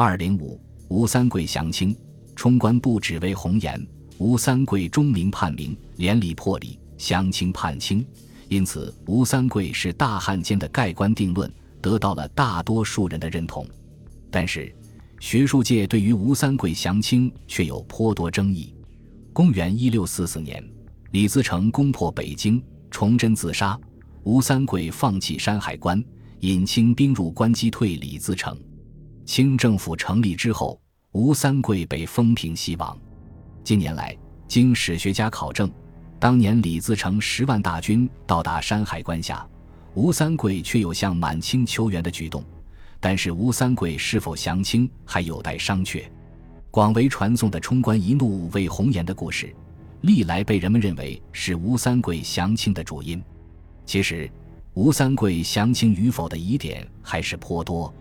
二零五吴三桂降清，冲冠不只为红颜，吴三桂忠明叛明，连理破理，降清叛清。因此，吴三桂是大汉奸的盖棺定论，得到了大多数人的认同。但是，学术界对于吴三桂降清却有颇多争议。公元一六四四年，李自成攻破北京，崇祯自杀，吴三桂放弃山海关，引清兵入关击退李自成。清政府成立之后，吴三桂被封平西王。近年来，经史学家考证。当年李自成十万大军到达山海关下，吴三桂却有向满清求援的举动，但是吴三桂是否降清还有待商榷。广为传颂的冲冠一怒为红颜的故事，历来被人们认为是吴三桂降清的主因。其实，吴三桂降清与否的疑点还是颇多。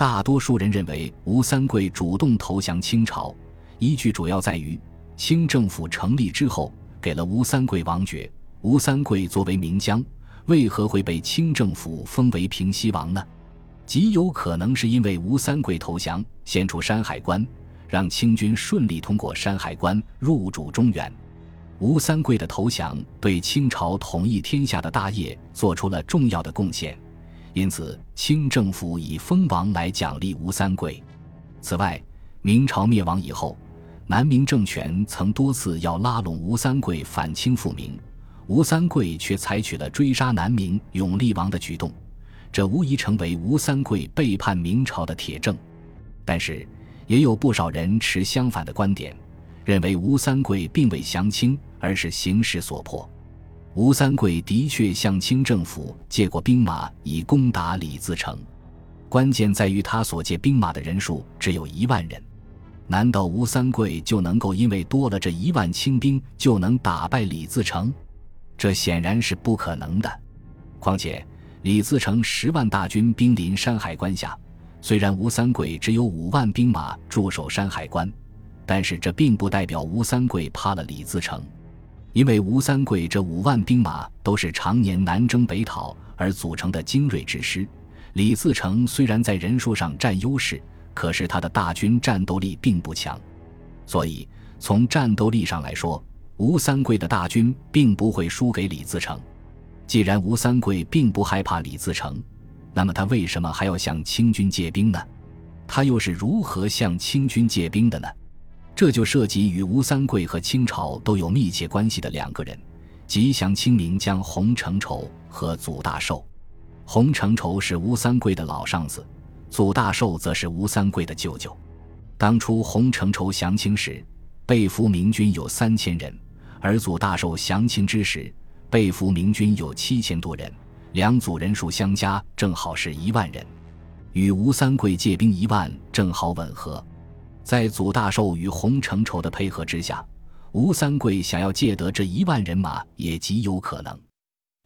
大多数人认为吴三桂主动投降清朝，依据主要在于清政府成立之后。给了吴三桂王爵。吴三桂作为名将，为何会被清政府封为平西王呢？极有可能是因为吴三桂投降，献出山海关，让清军顺利通过山海关入主中原。吴三桂的投降对清朝统一天下的大业做出了重要的贡献，因此清政府以封王来奖励吴三桂。此外，明朝灭亡以后。南明政权曾多次要拉拢吴三桂反清复明，吴三桂却采取了追杀南明永历王的举动，这无疑成为吴三桂背叛明朝的铁证。但是，也有不少人持相反的观点，认为吴三桂并未降清，而是形势所迫。吴三桂的确向清政府借过兵马以攻打李自成，关键在于他所借兵马的人数只有一万人。难道吴三桂就能够因为多了这一万清兵就能打败李自成？这显然是不可能的。况且李自成十万大军兵临山海关下，虽然吴三桂只有五万兵马驻守山海关，但是这并不代表吴三桂怕了李自成，因为吴三桂这五万兵马都是常年南征北讨而组成的精锐之师。李自成虽然在人数上占优势。可是他的大军战斗力并不强，所以从战斗力上来说，吴三桂的大军并不会输给李自成。既然吴三桂并不害怕李自成，那么他为什么还要向清军借兵呢？他又是如何向清军借兵的呢？这就涉及与吴三桂和清朝都有密切关系的两个人，吉祥清名将洪承畴和祖大寿。洪承畴是吴三桂的老上司。祖大寿则是吴三桂的舅舅。当初洪承畴降清时，被俘明军有三千人；而祖大寿降清之时，被俘明军有七千多人，两组人数相加正好是一万人，与吴三桂借兵一万正好吻合。在祖大寿与洪承畴的配合之下，吴三桂想要借得这一万人马也极有可能。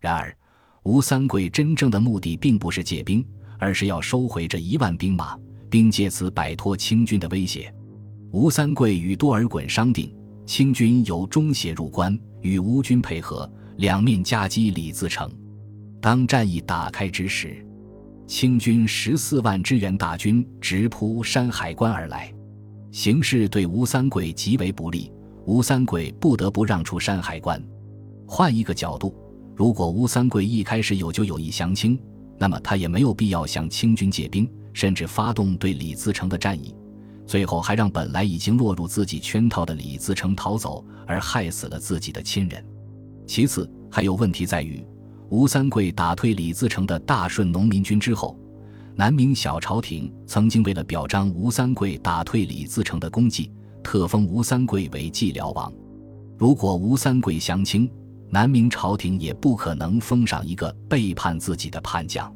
然而，吴三桂真正的目的并不是借兵。而是要收回这一万兵马，并借此摆脱清军的威胁。吴三桂与多尔衮商定，清军由中协入关，与吴军配合，两面夹击李自成。当战役打开之时，清军十四万支援大军直扑山海关而来，形势对吴三桂极为不利。吴三桂不得不让出山海关。换一个角度，如果吴三桂一开始有就有意降清，那么他也没有必要向清军借兵，甚至发动对李自成的战役，最后还让本来已经落入自己圈套的李自成逃走，而害死了自己的亲人。其次，还有问题在于，吴三桂打退李自成的大顺农民军之后，南明小朝廷曾经为了表彰吴三桂打退李自成的功绩，特封吴三桂为蓟辽王。如果吴三桂降清，南明朝廷也不可能封赏一个背叛自己的叛将，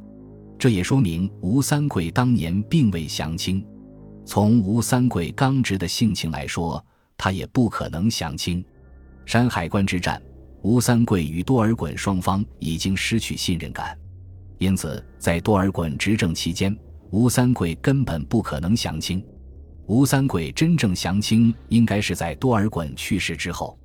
这也说明吴三桂当年并未降清。从吴三桂刚直的性情来说，他也不可能降清。山海关之战，吴三桂与多尔衮双方已经失去信任感，因此在多尔衮执政期间，吴三桂根本不可能降清。吴三桂真正降清，应该是在多尔衮去世之后。